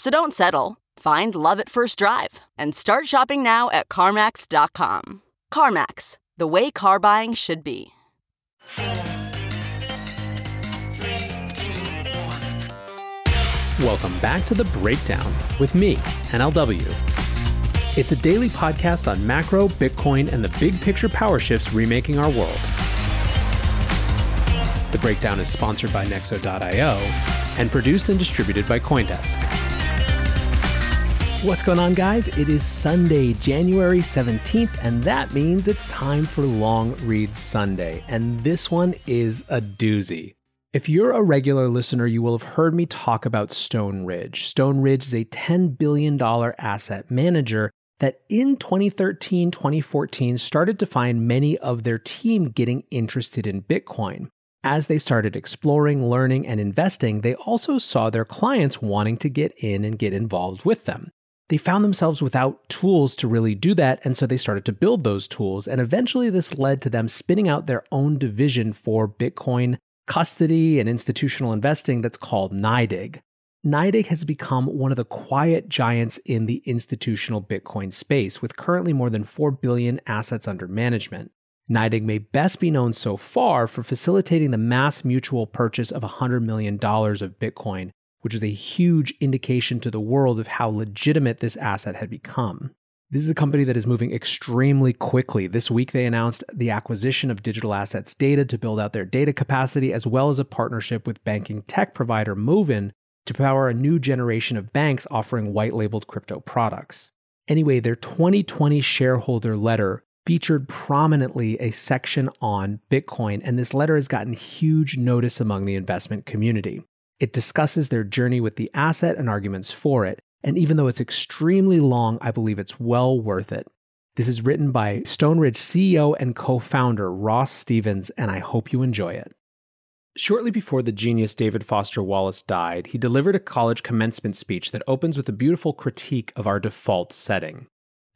So don't settle. Find love at first drive and start shopping now at CarMax.com. CarMax, the way car buying should be. Welcome back to The Breakdown with me, NLW. It's a daily podcast on macro, Bitcoin, and the big picture power shifts remaking our world. The Breakdown is sponsored by Nexo.io and produced and distributed by Coindesk. What's going on, guys? It is Sunday, January 17th, and that means it's time for Long Read Sunday. And this one is a doozy. If you're a regular listener, you will have heard me talk about Stone Ridge. Stone Ridge is a $10 billion asset manager that in 2013 2014 started to find many of their team getting interested in Bitcoin. As they started exploring, learning, and investing, they also saw their clients wanting to get in and get involved with them. They found themselves without tools to really do that, and so they started to build those tools. And eventually, this led to them spinning out their own division for Bitcoin custody and institutional investing that's called NYDIG. NYDIG has become one of the quiet giants in the institutional Bitcoin space, with currently more than 4 billion assets under management. NYDIG may best be known so far for facilitating the MassMutual purchase of $100 million of Bitcoin, which is a huge indication to the world of how legitimate this asset had become. This is a company that is moving extremely quickly. This week, they announced the acquisition of digital assets data to build out their data capacity, as well as a partnership with banking tech provider Moven to power a new generation of banks offering white labeled crypto products. Anyway, their 2020 shareholder letter featured prominently a section on Bitcoin, and this letter has gotten huge notice among the investment community. It discusses their journey with the asset and arguments for it, and even though it's extremely long, I believe it's well worth it. This is written by Stone Ridge CEO and co founder Ross Stevens, and I hope you enjoy it. Shortly before the genius David Foster Wallace died, he delivered a college commencement speech that opens with a beautiful critique of our default setting.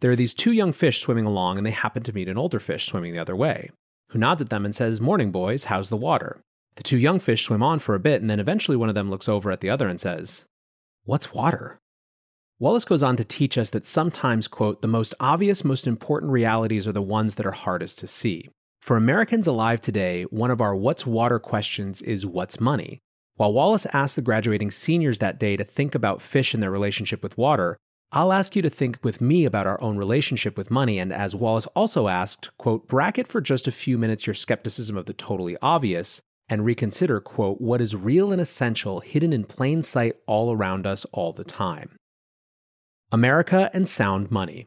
There are these two young fish swimming along, and they happen to meet an older fish swimming the other way, who nods at them and says, Morning, boys, how's the water? The two young fish swim on for a bit, and then eventually one of them looks over at the other and says, What's water? Wallace goes on to teach us that sometimes, quote, the most obvious, most important realities are the ones that are hardest to see. For Americans alive today, one of our what's water questions is what's money? While Wallace asked the graduating seniors that day to think about fish and their relationship with water, I'll ask you to think with me about our own relationship with money. And as Wallace also asked, quote, bracket for just a few minutes your skepticism of the totally obvious and reconsider, quote, what is real and essential hidden in plain sight all around us all the time. America and sound money.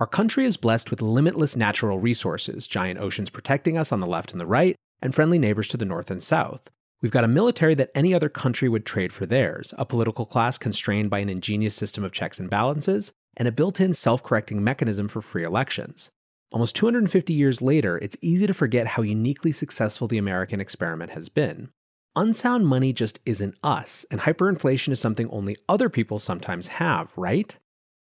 Our country is blessed with limitless natural resources, giant oceans protecting us on the left and the right, and friendly neighbors to the north and south. We've got a military that any other country would trade for theirs, a political class constrained by an ingenious system of checks and balances, and a built in self correcting mechanism for free elections. Almost 250 years later, it's easy to forget how uniquely successful the American experiment has been. Unsound money just isn't us, and hyperinflation is something only other people sometimes have, right?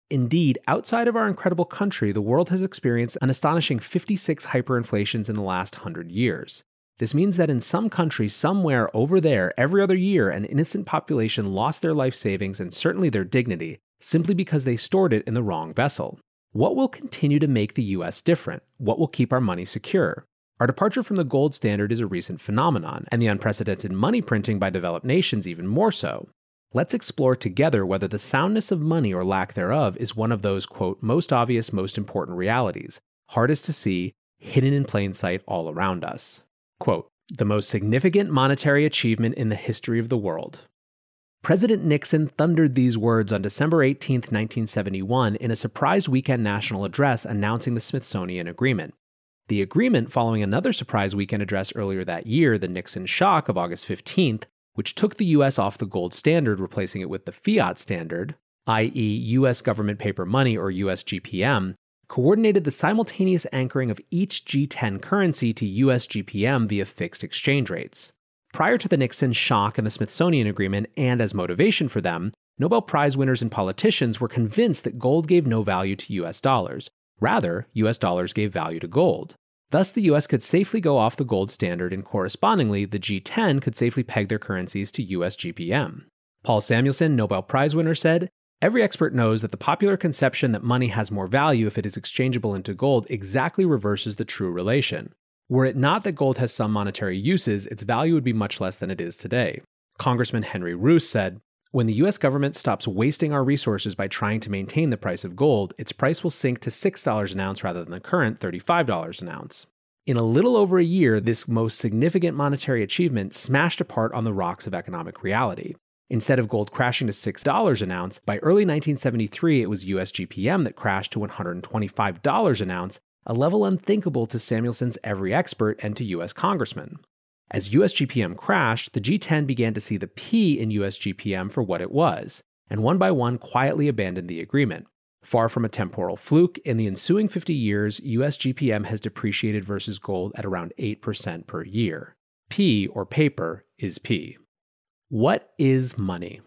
Indeed, outside of our incredible country, the world has experienced an astonishing 56 hyperinflations in the last 100 years. This means that in some countries, somewhere over there, every other year, an innocent population lost their life savings and certainly their dignity simply because they stored it in the wrong vessel. What will continue to make the US different? What will keep our money secure? Our departure from the gold standard is a recent phenomenon, and the unprecedented money printing by developed nations even more so. let's explore together whether the soundness of money or lack thereof is one of those, quote, most obvious, most important realities, hardest to see, hidden in plain sight all around us. Quote, the most significant monetary achievement in the history of the world. President Nixon thundered these words on December 18, 1971, in a surprise weekend national address announcing the Smithsonian Agreement. The agreement, following another surprise weekend address earlier that year, the Nixon shock of August 15th, which took the US off the gold standard, replacing it with the fiat standard, i.e., US government paper money or USGPM, coordinated the simultaneous anchoring of each G10 currency to US GPM via fixed exchange rates. Prior to the Nixon shock and the Smithsonian Agreement, and as motivation for them, Nobel Prize winners and politicians were convinced that gold gave no value to US dollars. Rather, US dollars gave value to gold. Thus, the US could safely go off the gold standard, and correspondingly, the G10 could safely peg their currencies to US GPM. Paul Samuelson, Nobel Prize winner, said Every expert knows that the popular conception that money has more value if it is exchangeable into gold exactly reverses the true relation. Were it not that gold has some monetary uses, its value would be much less than it is today. Congressman Henry Reuss said, When the US government stops wasting our resources by trying to maintain the price of gold, its price will sink to $6 an ounce rather than the current $35 an ounce. In a little over a year, this most significant monetary achievement smashed apart on the rocks of economic reality. Instead of gold crashing to $6 an ounce, by early 1973 it was US GPM that crashed to $125 an ounce, a level unthinkable to Samuelson's every expert and to US congressmen. As USGPM crashed, the G10 began to see the P in USGPM for what it was, and one by one quietly abandoned the agreement. Far from a temporal fluke, in the ensuing 50 years, USGPM has depreciated versus gold at around 8% per year. P, or paper, is P. What is money?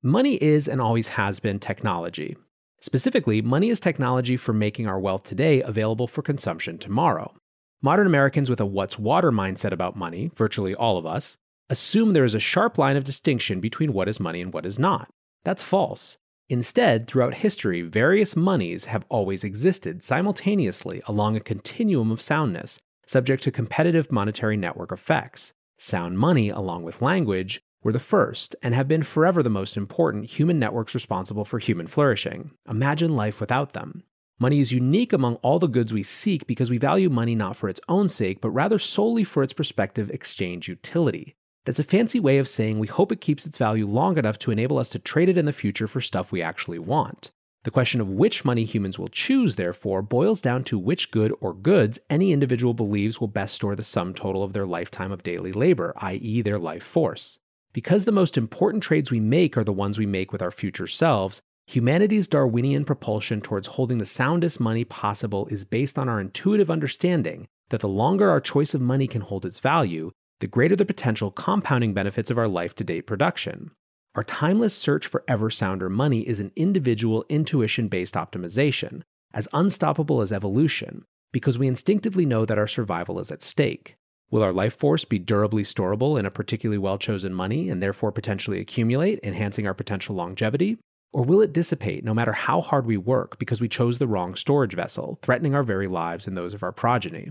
Money is and always has been technology. Specifically, money is technology for making our wealth today available for consumption tomorrow. Modern Americans with a what's water mindset about money, virtually all of us, assume there is a sharp line of distinction between what is money and what is not. That's false. Instead, throughout history, various monies have always existed simultaneously along a continuum of soundness, subject to competitive monetary network effects. Sound money, along with language, were the first and have been forever the most important human networks responsible for human flourishing. Imagine life without them. Money is unique among all the goods we seek because we value money not for its own sake, but rather solely for its prospective exchange utility. That's a fancy way of saying we hope it keeps its value long enough to enable us to trade it in the future for stuff we actually want. The question of which money humans will choose, therefore, boils down to which good or goods any individual believes will best store the sum total of their lifetime of daily labor, i.e., their life force. Because the most important trades we make are the ones we make with our future selves, humanity's Darwinian propulsion towards holding the soundest money possible is based on our intuitive understanding that the longer our choice of money can hold its value, the greater the potential compounding benefits of our life to date production. Our timeless search for ever sounder money is an individual intuition based optimization, as unstoppable as evolution, because we instinctively know that our survival is at stake. Will our life force be durably storable in a particularly well chosen money and therefore potentially accumulate, enhancing our potential longevity? Or will it dissipate no matter how hard we work because we chose the wrong storage vessel, threatening our very lives and those of our progeny?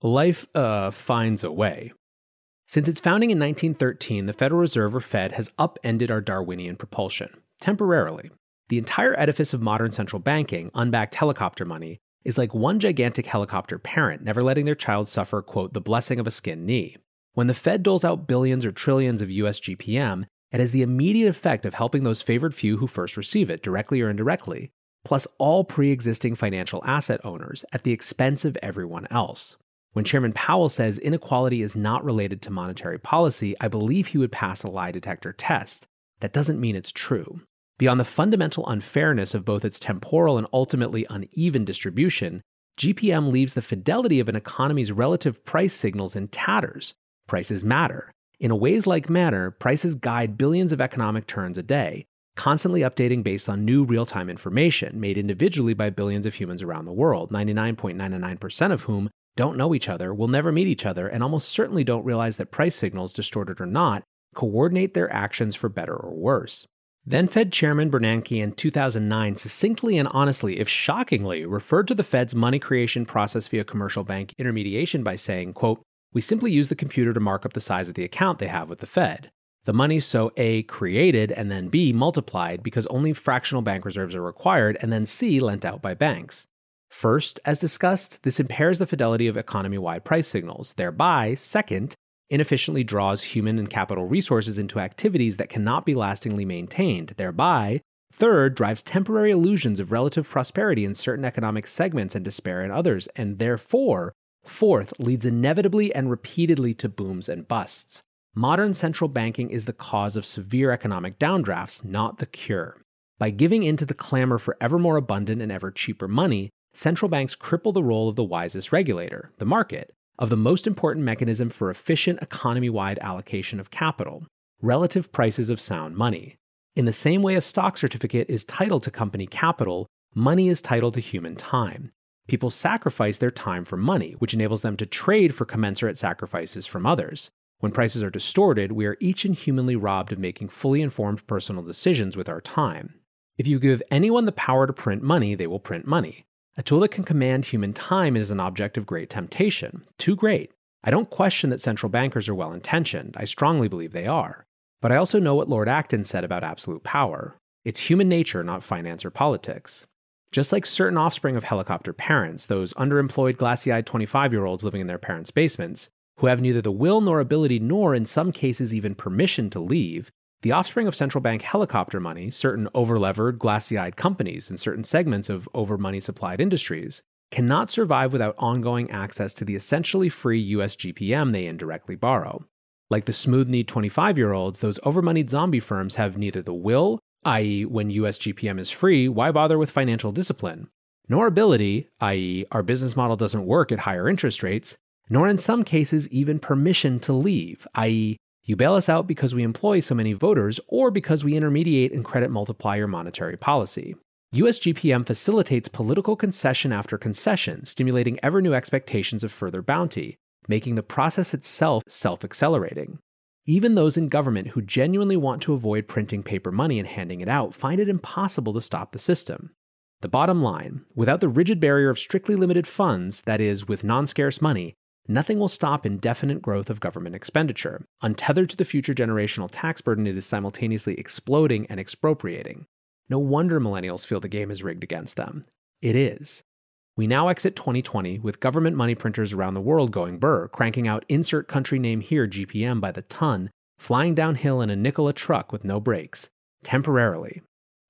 Life, uh, finds a way. Since its founding in 1913, the Federal Reserve or Fed has upended our Darwinian propulsion, temporarily. The entire edifice of modern central banking, unbacked helicopter money, is like one gigantic helicopter parent never letting their child suffer, quote, the blessing of a skinned knee. When the Fed doles out billions or trillions of US GPM, it has the immediate effect of helping those favored few who first receive it, directly or indirectly, plus all pre existing financial asset owners at the expense of everyone else. When Chairman Powell says inequality is not related to monetary policy, I believe he would pass a lie detector test. That doesn't mean it's true. Beyond the fundamental unfairness of both its temporal and ultimately uneven distribution, GPM leaves the fidelity of an economy's relative price signals in tatters. Prices matter. In a ways like manner, prices guide billions of economic turns a day, constantly updating based on new real time information made individually by billions of humans around the world, 99.99% of whom don't know each other, will never meet each other, and almost certainly don't realize that price signals, distorted or not, coordinate their actions for better or worse. Then Fed Chairman Bernanke in 2009 succinctly and honestly, if shockingly, referred to the Fed's money creation process via commercial bank intermediation by saying, quote, we simply use the computer to mark up the size of the account they have with the Fed. The money's so A, created, and then B, multiplied because only fractional bank reserves are required, and then C, lent out by banks. First, as discussed, this impairs the fidelity of economy wide price signals, thereby, second, inefficiently draws human and capital resources into activities that cannot be lastingly maintained, thereby, third, drives temporary illusions of relative prosperity in certain economic segments and despair in others, and therefore, fourth, leads inevitably and repeatedly to booms and busts. Modern central banking is the cause of severe economic downdrafts, not the cure. By giving in to the clamor for ever more abundant and ever cheaper money, central banks cripple the role of the wisest regulator, the market, of the most important mechanism for efficient economy wide allocation of capital, relative prices of sound money. In the same way a stock certificate is titled to company capital, money is titled to human time. People sacrifice their time for money, which enables them to trade for commensurate sacrifices from others. When prices are distorted, we are each inhumanly robbed of making fully informed personal decisions with our time. If you give anyone the power to print money, they will print money. A tool that can command human time is an object of great temptation, too great. I don't question that central bankers are well intentioned, I strongly believe they are. But I also know what Lord Acton said about absolute power it's human nature, not finance or politics. Just like certain offspring of helicopter parents, those underemployed, glassy eyed 25 year olds living in their parents' basements, who have neither the will nor ability, nor in some cases even permission to leave, the offspring of central bank helicopter money, certain overlevered, glassy eyed companies in certain segments of over money supplied industries, cannot survive without ongoing access to the essentially free US GPM they indirectly borrow. Like the smooth kneed 25 year olds, those overmoneyed zombie firms have neither the will, i.e., when US GPM is free, why bother with financial discipline? Nor ability, i.e., our business model doesn't work at higher interest rates, nor in some cases even permission to leave, i.e., you bail us out because we employ so many voters or because we intermediate and credit multiply your monetary policy. USGPM facilitates political concession after concession, stimulating ever new expectations of further bounty, making the process itself self accelerating. Even those in government who genuinely want to avoid printing paper money and handing it out find it impossible to stop the system. The bottom line without the rigid barrier of strictly limited funds, that is, with non scarce money, nothing will stop indefinite growth of government expenditure. Untethered to the future generational tax burden, it is simultaneously exploding and expropriating. No wonder millennials feel the game is rigged against them. It is. We now exit 2020 with government money printers around the world going burr, cranking out insert country name here GPM by the ton, flying downhill in a Nikola truck with no brakes, temporarily.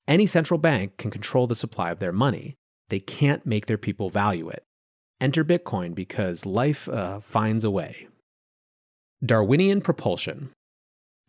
Any central bank can control the supply of their money. They can't make their people value it. Enter Bitcoin because life uh, finds a way. Darwinian propulsion.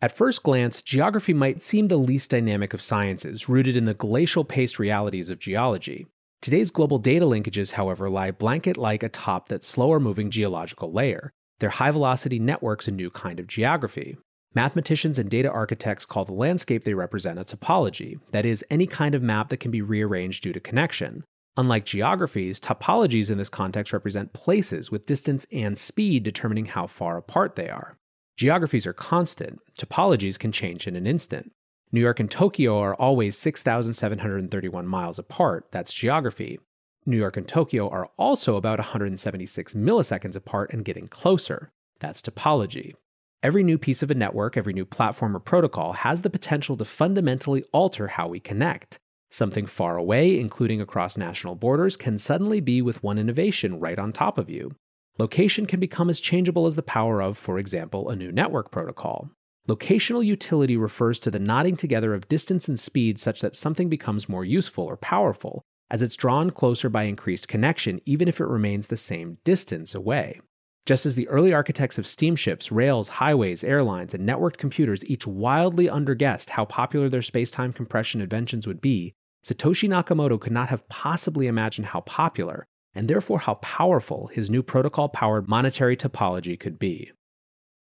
At first glance, geography might seem the least dynamic of sciences, rooted in the glacial paced realities of geology. Today's global data linkages, however, lie blanket like atop that slower moving geological layer. Their high velocity networks a new kind of geography. Mathematicians and data architects call the landscape they represent a topology, that is, any kind of map that can be rearranged due to connection. Unlike geographies, topologies in this context represent places with distance and speed determining how far apart they are. Geographies are constant, topologies can change in an instant. New York and Tokyo are always 6,731 miles apart, that's geography. New York and Tokyo are also about 176 milliseconds apart and getting closer, that's topology. Every new piece of a network, every new platform or protocol has the potential to fundamentally alter how we connect. Something far away, including across national borders, can suddenly be with one innovation right on top of you. Location can become as changeable as the power of, for example, a new network protocol. Locational utility refers to the knotting together of distance and speed such that something becomes more useful or powerful as it's drawn closer by increased connection, even if it remains the same distance away. Just as the early architects of steamships, rails, highways, airlines, and networked computers each wildly underguessed how popular their space-time compression inventions would be, Satoshi Nakamoto could not have possibly imagined how popular, and therefore how powerful, his new protocol powered monetary topology could be.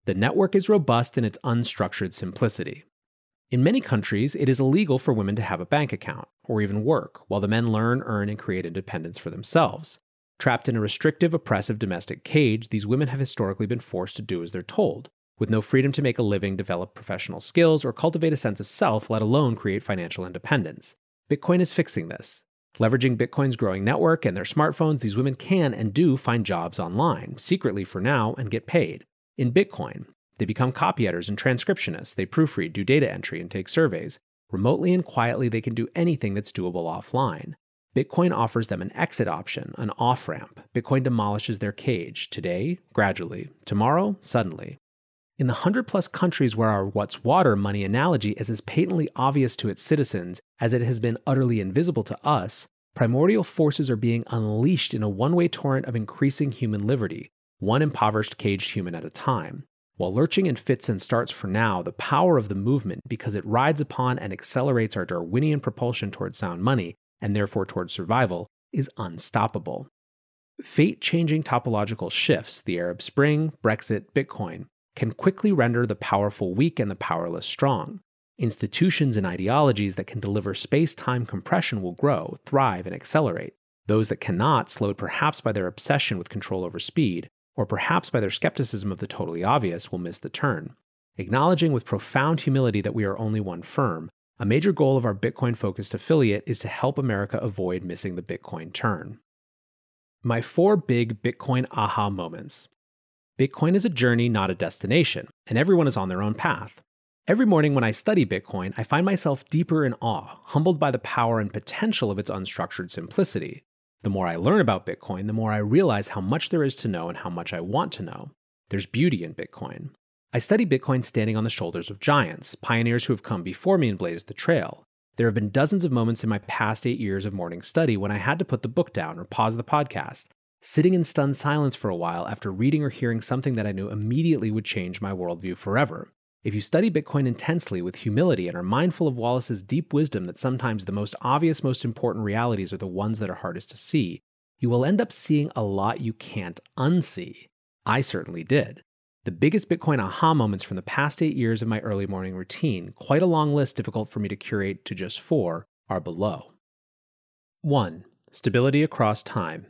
The network is robust in its unstructured simplicity. In many countries, it is illegal for women to have a bank account, or even work, while the men learn, earn, and create independence for themselves. Trapped in a restrictive, oppressive domestic cage, these women have historically been forced to do as they're told, with no freedom to make a living, develop professional skills, or cultivate a sense of self, let alone create financial independence. Bitcoin is fixing this. Leveraging Bitcoin's growing network and their smartphones, these women can and do find jobs online, secretly for now, and get paid. In Bitcoin, They become copy editors and transcriptionists. They proofread, do data entry, and take surveys. Remotely and quietly, they can do anything that's doable offline. Bitcoin offers them an exit option, an off ramp. Bitcoin demolishes their cage today, gradually, tomorrow, suddenly. In the 100 plus countries where our what's water money analogy is as patently obvious to its citizens as it has been utterly invisible to us, primordial forces are being unleashed in a one way torrent of increasing human liberty, one impoverished caged human at a time. While lurching in fits and starts for now, the power of the movement, because it rides upon and accelerates our Darwinian propulsion towards sound money, and therefore towards survival, is unstoppable. Fate changing topological shifts, the Arab Spring, Brexit, Bitcoin, can quickly render the powerful weak and the powerless strong. Institutions and ideologies that can deliver space time compression will grow, thrive, and accelerate. Those that cannot, slowed perhaps by their obsession with control over speed, or perhaps by their skepticism of the totally obvious, will miss the turn. Acknowledging with profound humility that we are only one firm, a major goal of our Bitcoin focused affiliate is to help America avoid missing the Bitcoin turn. My four big Bitcoin aha moments. Bitcoin is a journey, not a destination, and everyone is on their own path. Every morning when I study Bitcoin, I find myself deeper in awe, humbled by the power and potential of its unstructured simplicity. The more I learn about Bitcoin, the more I realize how much there is to know and how much I want to know. There's beauty in Bitcoin. I study Bitcoin standing on the shoulders of giants, pioneers who have come before me and blazed the trail. There have been dozens of moments in my past eight years of morning study when I had to put the book down or pause the podcast, sitting in stunned silence for a while after reading or hearing something that I knew immediately would change my worldview forever. If you study Bitcoin intensely with humility and are mindful of Wallace's deep wisdom that sometimes the most obvious, most important realities are the ones that are hardest to see, you will end up seeing a lot you can't unsee. I certainly did. The biggest Bitcoin aha moments from the past eight years of my early morning routine, quite a long list difficult for me to curate to just four, are below. 1. Stability across time.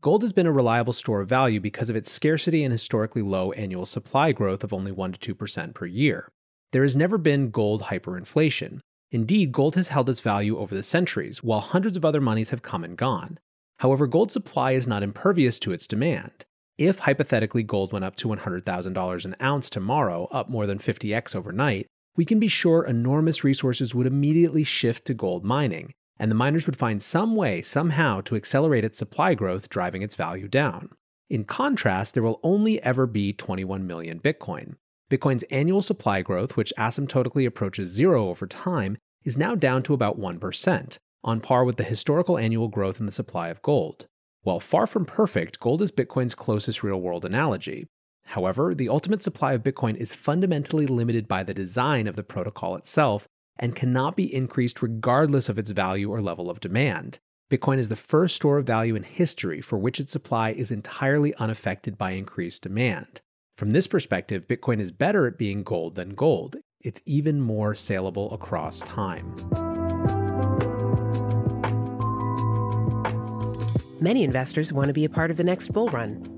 Gold has been a reliable store of value because of its scarcity and historically low annual supply growth of only 1 to 2% per year. There has never been gold hyperinflation. Indeed, gold has held its value over the centuries, while hundreds of other monies have come and gone. However, gold supply is not impervious to its demand. If hypothetically gold went up to $100,000 an ounce tomorrow, up more than 50x overnight, we can be sure enormous resources would immediately shift to gold mining, and the miners would find some way, somehow, to accelerate its supply growth, driving its value down. In contrast, there will only ever be 21 million Bitcoin. Bitcoin's annual supply growth, which asymptotically approaches zero over time, is now down to about 1%, on par with the historical annual growth in the supply of gold. While far from perfect, gold is Bitcoin's closest real world analogy. However, the ultimate supply of Bitcoin is fundamentally limited by the design of the protocol itself and cannot be increased regardless of its value or level of demand. Bitcoin is the first store of value in history for which its supply is entirely unaffected by increased demand. From this perspective, Bitcoin is better at being gold than gold. It's even more saleable across time. Many investors want to be a part of the next bull run.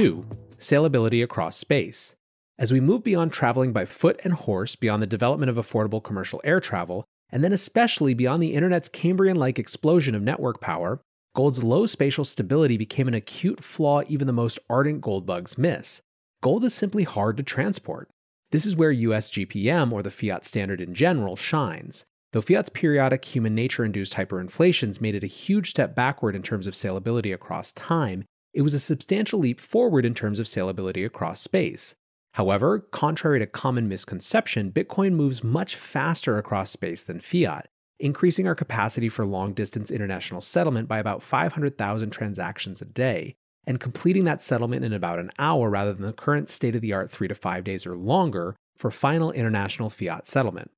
2. Saleability across space. As we move beyond traveling by foot and horse, beyond the development of affordable commercial air travel, and then especially beyond the internet's Cambrian like explosion of network power, gold's low spatial stability became an acute flaw even the most ardent gold bugs miss. Gold is simply hard to transport. This is where US GPM, or the fiat standard in general, shines. Though fiat's periodic human nature induced hyperinflations made it a huge step backward in terms of saleability across time, it was a substantial leap forward in terms of saleability across space. However, contrary to common misconception, Bitcoin moves much faster across space than fiat, increasing our capacity for long distance international settlement by about 500,000 transactions a day, and completing that settlement in about an hour rather than the current state of the art three to five days or longer for final international fiat settlement.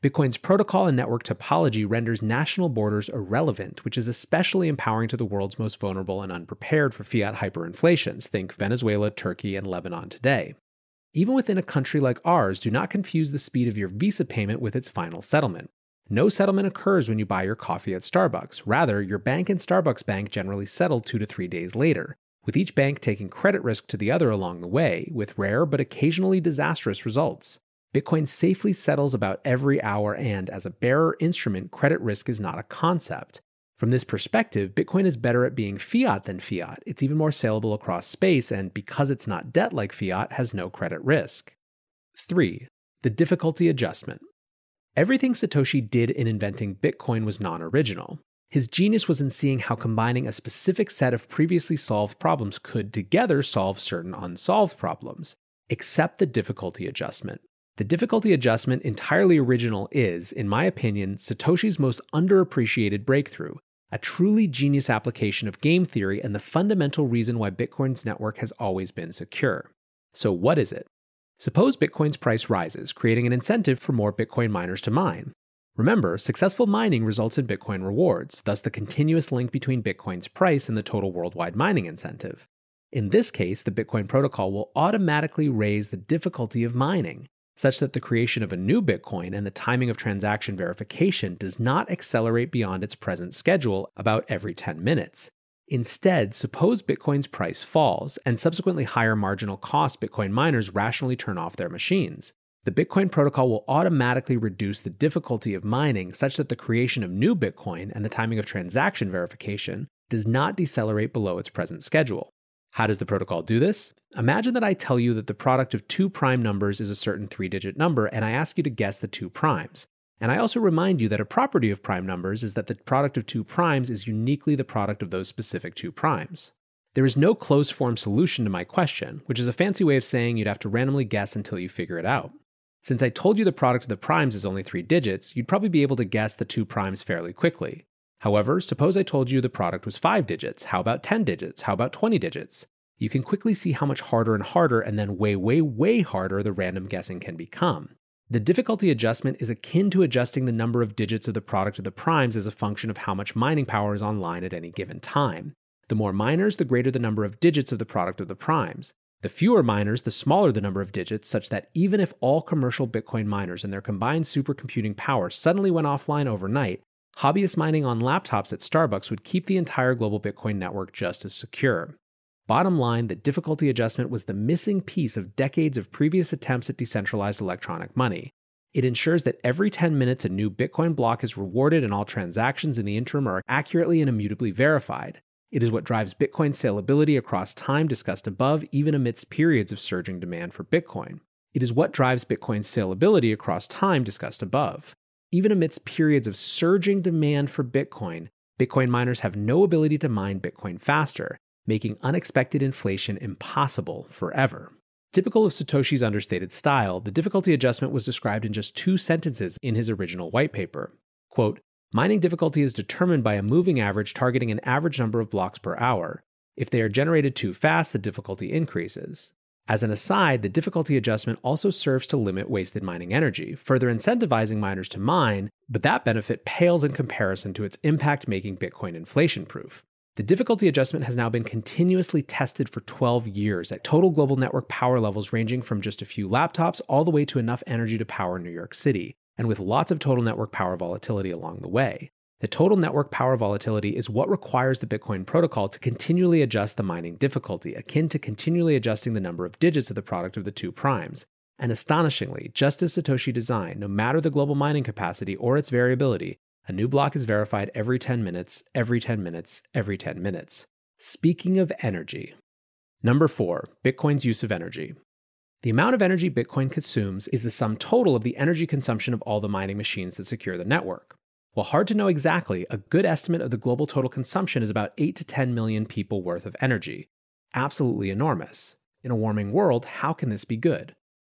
Bitcoin's protocol and network topology renders national borders irrelevant, which is especially empowering to the world's most vulnerable and unprepared for fiat hyperinflations. Think Venezuela, Turkey, and Lebanon today. even within a country like ours, do not confuse the speed of your Visa payment with its final settlement. No settlement occurs when you buy your coffee at Starbucks. Rather, your bank and Starbucks bank generally settle two to three days later, with each bank taking credit risk to the other along the way, with rare but occasionally disastrous results. Bitcoin safely settles about every hour, and as a bearer instrument, credit risk is not a concept. From this perspective, Bitcoin is better at being fiat than fiat. It's even more saleable across space, and because it's not debt like fiat, has no credit risk. 3. The difficulty adjustment. Everything Satoshi did in inventing Bitcoin was non original. His genius was in seeing how combining a specific set of previously solved problems could together solve certain unsolved problems, except the difficulty adjustment. The difficulty adjustment, entirely original, is, in my opinion, Satoshi's most underappreciated breakthrough, a truly genius application of game theory and the fundamental reason why Bitcoin's network has always been secure. So, what is it? Suppose Bitcoin's price rises, creating an incentive for more Bitcoin miners to mine. Remember, successful mining results in Bitcoin rewards, thus, the continuous link between Bitcoin's price and the total worldwide mining incentive. In this case, the Bitcoin protocol will automatically raise the difficulty of mining, such that the creation of a new Bitcoin and the timing of transaction verification does not accelerate beyond its present schedule about every 10 minutes. Instead, suppose Bitcoin's price falls and subsequently higher marginal cost Bitcoin miners rationally turn off their machines. The Bitcoin protocol will automatically reduce the difficulty of mining such that the creation of new Bitcoin and the timing of transaction verification does not decelerate below its present schedule. How does the protocol do this? Imagine that I tell you that the product of two prime numbers is a certain three digit number, and I ask you to guess the two primes. And I also remind you that a property of prime numbers is that the product of two primes is uniquely the product of those specific two primes. There is no closed form solution to my question, which is a fancy way of saying you'd have to randomly guess until you figure it out. Since I told you the product of the primes is only three digits, you'd probably be able to guess the two primes fairly quickly. However, suppose I told you the product was five digits. How about 10 digits? How about 20 digits? You can quickly see how much harder and harder, and then way, way, way harder the random guessing can become. The difficulty adjustment is akin to adjusting the number of digits of the product of the primes as a function of how much mining power is online at any given time. The more miners, the greater the number of digits of the product of the primes. The fewer miners, the smaller the number of digits, such that even if all commercial Bitcoin miners and their combined supercomputing power suddenly went offline overnight, hobbyist mining on laptops at Starbucks would keep the entire global Bitcoin network just as secure. Bottom line, the difficulty adjustment was the missing piece of decades of previous attempts at decentralized electronic money. It ensures that every 10 minutes a new Bitcoin block is rewarded and all transactions in the interim are accurately and immutably verified. It is what drives Bitcoin salability across time discussed above, even amidst periods of surging demand for Bitcoin. It is what drives Bitcoin's salability across time discussed above. Even amidst periods of surging demand for Bitcoin, Bitcoin miners have no ability to mine Bitcoin faster, making unexpected inflation impossible forever. Typical of Satoshi's understated style, the difficulty adjustment was described in just two sentences in his original white paper. Quote, Mining difficulty is determined by a moving average targeting an average number of blocks per hour. If they are generated too fast, the difficulty increases. As an aside, the difficulty adjustment also serves to limit wasted mining energy, further incentivizing miners to mine, but that benefit pales in comparison to its impact making Bitcoin inflation proof. The difficulty adjustment has now been continuously tested for 12 years at total global network power levels ranging from just a few laptops all the way to enough energy to power New York City, and with lots of total network power volatility along the way. The total network power volatility is what requires the Bitcoin protocol to continually adjust the mining difficulty, akin to continually adjusting the number of digits of the product of the two primes. And astonishingly, just as Satoshi designed, no matter the global mining capacity or its variability, a new block is verified every 10 minutes, every 10 minutes, every 10 minutes. Speaking of energy. Number four, Bitcoin's use of energy. The amount of energy Bitcoin consumes is the sum total of the energy consumption of all the mining machines that secure the network. While hard to know exactly, a good estimate of the global total consumption is about 8 to 10 million people worth of energy. Absolutely enormous. In a warming world, how can this be good?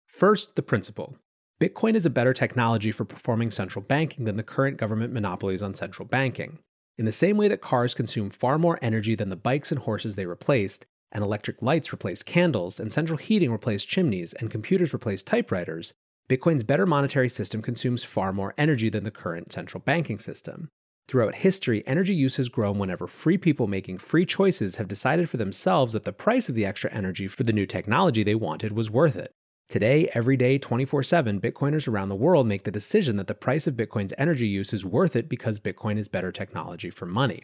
First, the principle. Bitcoin is a better technology for performing central banking than the current government monopolies on central banking. In the same way that cars consume far more energy than the bikes and horses they replaced, and electric lights replaced candles, and central heating replaced chimneys, and computers replaced typewriters, Bitcoin's better monetary system consumes far more energy than the current central banking system. Throughout history, energy use has grown whenever free people making free choices have decided for themselves that the price of the extra energy for the new technology they wanted was worth it. Today, every day, 24 7, Bitcoiners around the world make the decision that the price of Bitcoin's energy use is worth it because Bitcoin is better technology for money.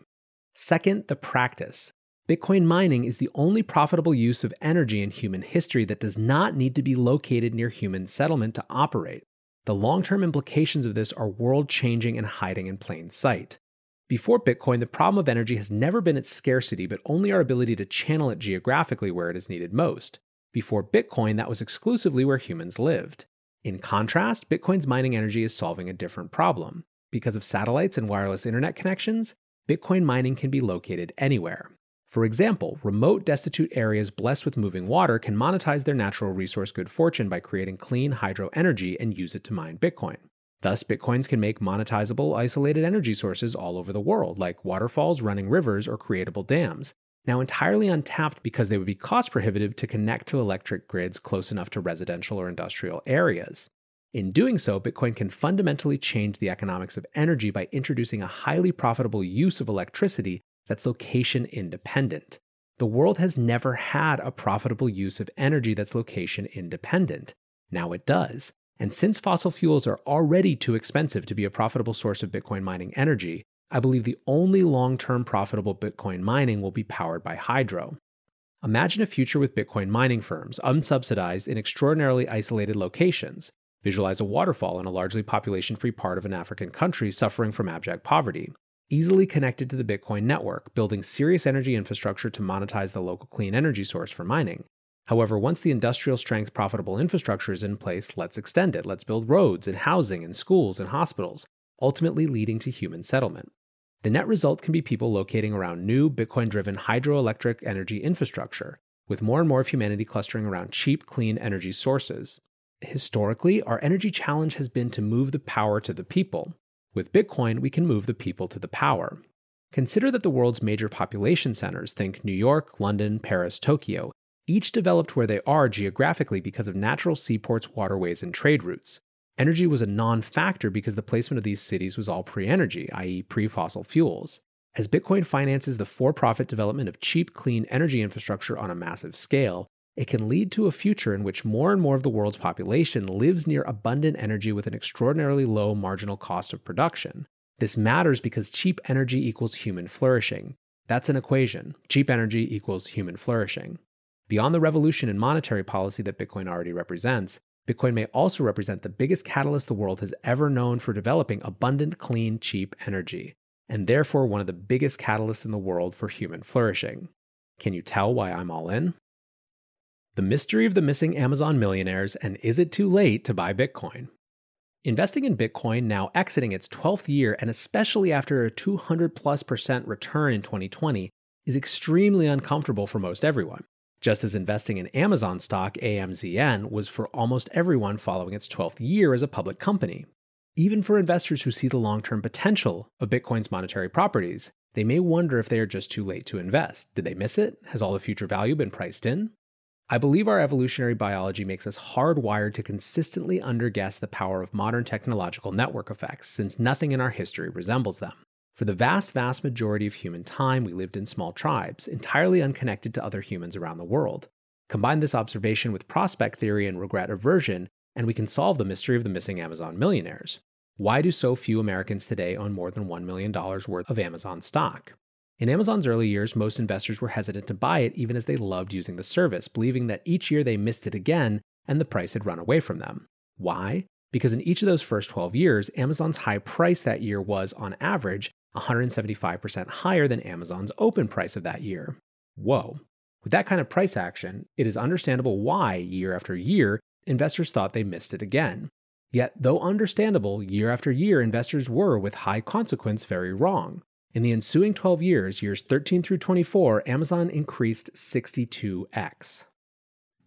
Second, the practice. Bitcoin mining is the only profitable use of energy in human history that does not need to be located near human settlement to operate. The long term implications of this are world changing and hiding in plain sight. Before Bitcoin, the problem of energy has never been its scarcity, but only our ability to channel it geographically where it is needed most. Before Bitcoin, that was exclusively where humans lived. In contrast, Bitcoin's mining energy is solving a different problem. Because of satellites and wireless internet connections, Bitcoin mining can be located anywhere. For example, remote, destitute areas blessed with moving water can monetize their natural resource good fortune by creating clean hydro energy and use it to mine Bitcoin. Thus, Bitcoins can make monetizable, isolated energy sources all over the world, like waterfalls, running rivers, or creatable dams, now entirely untapped because they would be cost prohibitive to connect to electric grids close enough to residential or industrial areas. In doing so, Bitcoin can fundamentally change the economics of energy by introducing a highly profitable use of electricity that's location independent. The world has never had a profitable use of energy that's location independent. Now it does. And since fossil fuels are already too expensive to be a profitable source of Bitcoin mining energy, I believe the only long term profitable Bitcoin mining will be powered by hydro. Imagine a future with Bitcoin mining firms, unsubsidized in extraordinarily isolated locations. Visualize a waterfall in a largely population free part of an African country suffering from abject poverty. Easily connected to the Bitcoin network, building serious energy infrastructure to monetize the local clean energy source for mining. However, once the industrial strength profitable infrastructure is in place, let's extend it. Let's build roads and housing and schools and hospitals, ultimately leading to human settlement. The net result can be people locating around new Bitcoin driven hydroelectric energy infrastructure, with more and more of humanity clustering around cheap, clean energy sources. Historically, our energy challenge has been to move the power to the people. With Bitcoin, we can move the people to the power. Consider that the world's major population centers, think New York, London, Paris, Tokyo, each developed where they are geographically because of natural seaports, waterways, and trade routes. Energy was a non factor because the placement of these cities was all pre energy, i.e., pre fossil fuels. As Bitcoin finances the for profit development of cheap, clean energy infrastructure on a massive scale, it can lead to a future in which more and more of the world's population lives near abundant energy with an extraordinarily low marginal cost of production. This matters because cheap energy equals human flourishing. That's an equation. Cheap energy equals human flourishing. Beyond the revolution in monetary policy that Bitcoin already represents, Bitcoin may also represent the biggest catalyst the world has ever known for developing abundant, clean, cheap energy, and therefore one of the biggest catalysts in the world for human flourishing. Can you tell why I'm all in? The mystery of the missing Amazon millionaires, and is it too late to buy Bitcoin? Investing in Bitcoin, now exiting its 12th year, and especially after a 200 plus percent return in 2020, is extremely uncomfortable for most everyone just as investing in Amazon stock AMZN was for almost everyone following its 12th year as a public company. Even for investors who see the long term potential of Bitcoin's monetary properties, they may wonder if they are just too late to invest. Did they miss it? Has all the future value been priced in? I believe our evolutionary biology makes us hardwired to consistently underguess the power of modern technological network effects, since nothing in our history resembles them. For the vast, vast majority of human time, we lived in small tribes, entirely unconnected to other humans around the world. Combine this observation with prospect theory and regret aversion, and we can solve the mystery of the missing Amazon millionaires. Why do so few Americans today own more than $1 million worth of Amazon stock? In Amazon's early years, most investors were hesitant to buy it even as they loved using the service, believing that each year they missed it again and the price had run away from them. Why? Because in each of those first 12 years, Amazon's high price that year was, on average, 175% higher than Amazon's open price of that year. Whoa. With that kind of price action, it is understandable why, year after year, investors thought they missed it again. Yet, though understandable, year after year, investors were, with high consequence, very wrong. In the ensuing 12 years, years 13 through 24, Amazon increased 62x.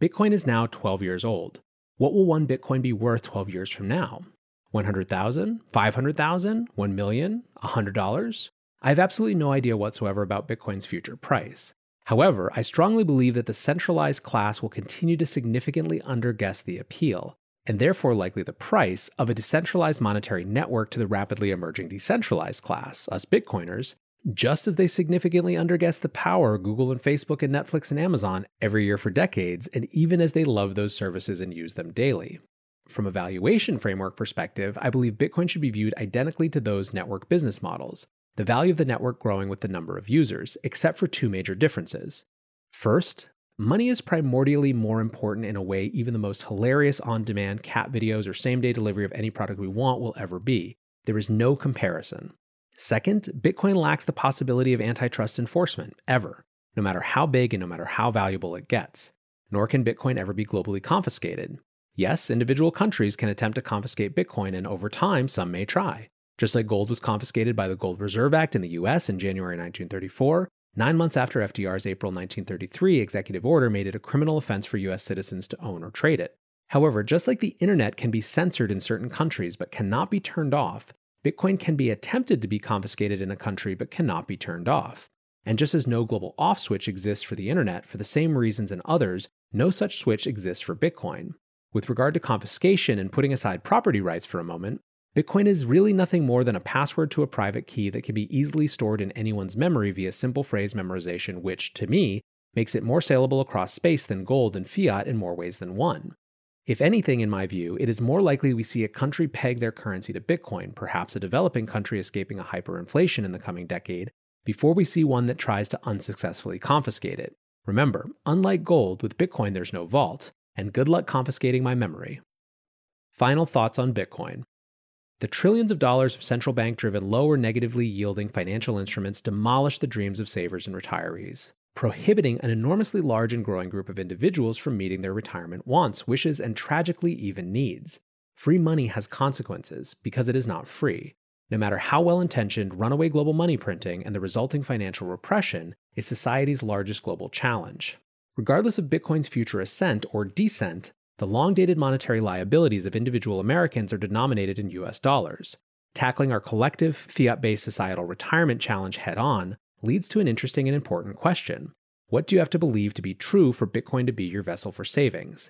Bitcoin is now 12 years old. What will one Bitcoin be worth 12 years from now? 100,000, 500,000, 1 million, $100? I have absolutely no idea whatsoever about Bitcoin's future price. However, I strongly believe that the centralized class will continue to significantly underguess the appeal, and therefore likely the price, of a decentralized monetary network to the rapidly emerging decentralized class, us Bitcoiners, just as they significantly underguess the power Google and Facebook and Netflix and Amazon every year for decades, and even as they love those services and use them daily. From a valuation framework perspective, I believe Bitcoin should be viewed identically to those network business models, the value of the network growing with the number of users, except for two major differences. First, money is primordially more important in a way even the most hilarious on demand cat videos or same day delivery of any product we want will ever be. There is no comparison. Second, Bitcoin lacks the possibility of antitrust enforcement, ever, no matter how big and no matter how valuable it gets. Nor can Bitcoin ever be globally confiscated. Yes, individual countries can attempt to confiscate Bitcoin, and over time, some may try. Just like gold was confiscated by the Gold Reserve Act in the US in January 1934, nine months after FDR's April 1933 executive order made it a criminal offense for US citizens to own or trade it. However, just like the internet can be censored in certain countries but cannot be turned off, Bitcoin can be attempted to be confiscated in a country but cannot be turned off. And just as no global off switch exists for the internet for the same reasons and others, no such switch exists for Bitcoin. With regard to confiscation and putting aside property rights for a moment, Bitcoin is really nothing more than a password to a private key that can be easily stored in anyone's memory via simple phrase memorization, which, to me, makes it more saleable across space than gold and fiat in more ways than one. If anything, in my view, it is more likely we see a country peg their currency to Bitcoin, perhaps a developing country escaping a hyperinflation in the coming decade, before we see one that tries to unsuccessfully confiscate it. Remember, unlike gold, with Bitcoin there's no vault, and good luck confiscating my memory. Final thoughts on Bitcoin. The trillions of dollars of central bank driven low or negatively yielding financial instruments demolish the dreams of savers and retirees prohibiting an enormously large and growing group of individuals from meeting their retirement wants, wishes, and tragically even needs. Free money has consequences because it is not free. No matter how well intentioned, runaway global money printing and the resulting financial repression is society's largest global challenge. Regardless of Bitcoin's future ascent or descent, the long dated monetary liabilities of individual Americans are denominated in US dollars. Tackling our collective fiat based societal retirement challenge head on leads to an interesting and important question. What do you have to believe to be true for Bitcoin to be your vessel for savings?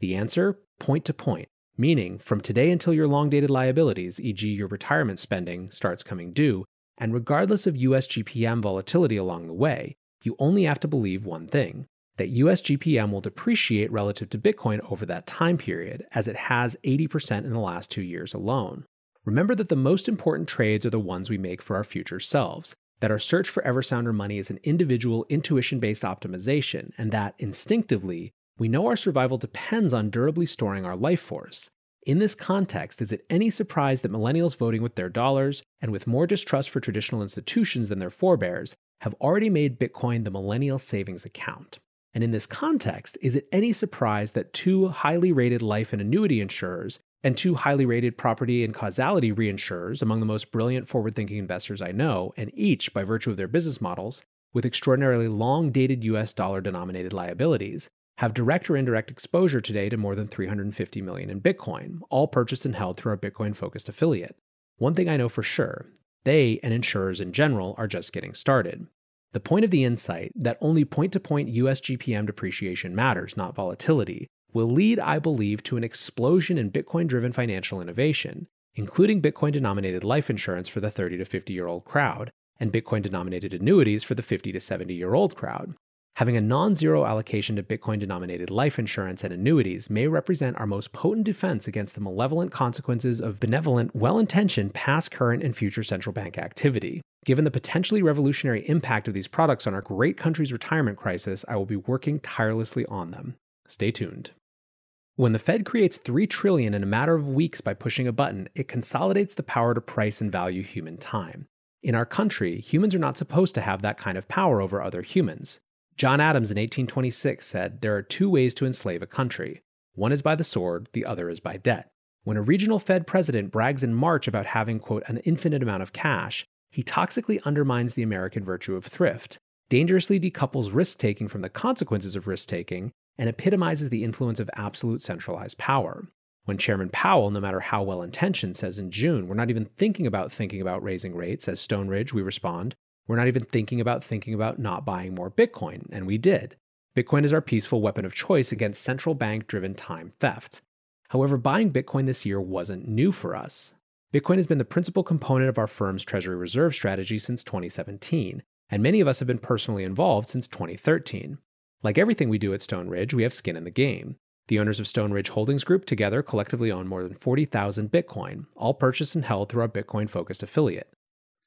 The answer point to point, meaning from today until your long dated liabilities, e.g., your retirement spending, starts coming due, and regardless of US GPM volatility along the way, you only have to believe one thing that US GPM will depreciate relative to Bitcoin over that time period, as it has 80% in the last two years alone. Remember that the most important trades are the ones we make for our future selves, that our search for ever sounder money is an individual intuition based optimization, and that instinctively, we know our survival depends on durably storing our life force. In this context, is it any surprise that millennials voting with their dollars and with more distrust for traditional institutions than their forebears have already made Bitcoin the millennial savings account? And in this context, is it any surprise that two highly rated life and annuity insurers and two highly rated property and casualty reinsurers among the most brilliant forward thinking investors I know, and each, by virtue of their business models, with extraordinarily long dated US dollar denominated liabilities, have direct or indirect exposure today to more than 350 million in Bitcoin, all purchased and held through our Bitcoin focused affiliate. One thing I know for sure they and insurers in general are just getting started. The point of the insight that only point to point US GPM depreciation matters, not volatility, will lead, I believe, to an explosion in Bitcoin driven financial innovation, including Bitcoin denominated life insurance for the 30 to 50 year old crowd and Bitcoin denominated annuities for the 50 to 70 year old crowd. Having a non zero allocation to Bitcoin denominated life insurance and annuities may represent our most potent defense against the malevolent consequences of benevolent, well intentioned past, current, and future central bank activity. Given the potentially revolutionary impact of these products on our great country's retirement crisis, I will be working tirelessly on them. Stay tuned. When the Fed creates 3 trillion in a matter of weeks by pushing a button, it consolidates the power to price and value human time. In our country, humans are not supposed to have that kind of power over other humans. John Adams in 1826 said there are two ways to enslave a country. One is by the sword, the other is by debt. When a regional Fed president brags in March about having, quote, an infinite amount of cash, he toxically undermines the American virtue of thrift, dangerously decouples risk taking from the consequences of risk taking, and epitomizes the influence of absolute centralized power. When Chairman Powell, no matter how well intentioned, says in June, we're not even thinking about thinking about raising rates, as Stone Ridge, we respond, we're not even thinking about thinking about not buying more Bitcoin, and we did. Bitcoin is our peaceful weapon of choice against central bank driven time theft. However, buying Bitcoin this year wasn't new for us. Bitcoin has been the principal component of our firm's Treasury Reserve strategy since 2017, and many of us have been personally involved since 2013. Like everything we do at Stone Ridge, we have skin in the game. The owners of Stone Ridge Holdings Group together collectively own more than 40,000 Bitcoin, all purchased and held through our Bitcoin focused affiliate.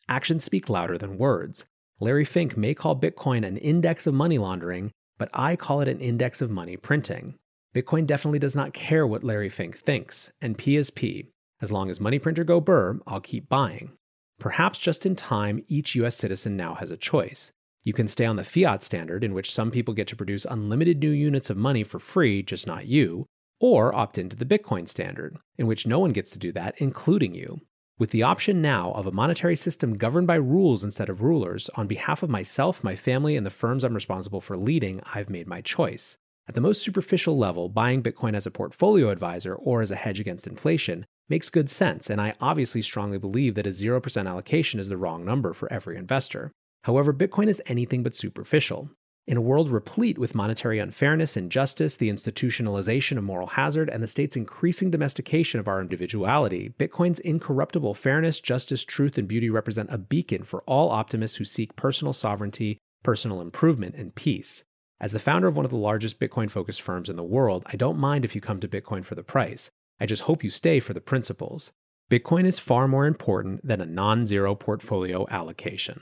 Actions speak louder than words. Larry Fink may call Bitcoin an index of money laundering, but I call it an index of money printing. Bitcoin definitely does not care what Larry Fink thinks, and P is P. As long as money printer go burr, I'll keep buying. Perhaps just in time, each US citizen now has a choice. You can stay on the fiat standard, in which some people get to produce unlimited new units of money for free, just not you, or opt into the Bitcoin standard, in which no one gets to do that, including you. With the option now of a monetary system governed by rules instead of rulers, on behalf of myself, my family, and the firms I'm responsible for leading, I've made my choice. At the most superficial level, buying Bitcoin as a portfolio advisor or as a hedge against inflation makes good sense, and I obviously strongly believe that a 0% allocation is the wrong number for every investor. However, Bitcoin is anything but superficial. In a world replete with monetary unfairness, injustice, the institutionalization of moral hazard, and the state's increasing domestication of our individuality, Bitcoin's incorruptible fairness, justice, truth, and beauty represent a beacon for all optimists who seek personal sovereignty, personal improvement, and peace. As the founder of one of the largest Bitcoin focused firms in the world, I don't mind if you come to Bitcoin for the price. I just hope you stay for the principles. Bitcoin is far more important than a non zero portfolio allocation.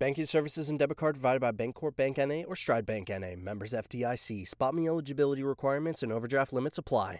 Banking services and debit card provided by Bancorp Bank NA or Stride Bank NA. Members FDIC. SpotMe eligibility requirements and overdraft limits apply.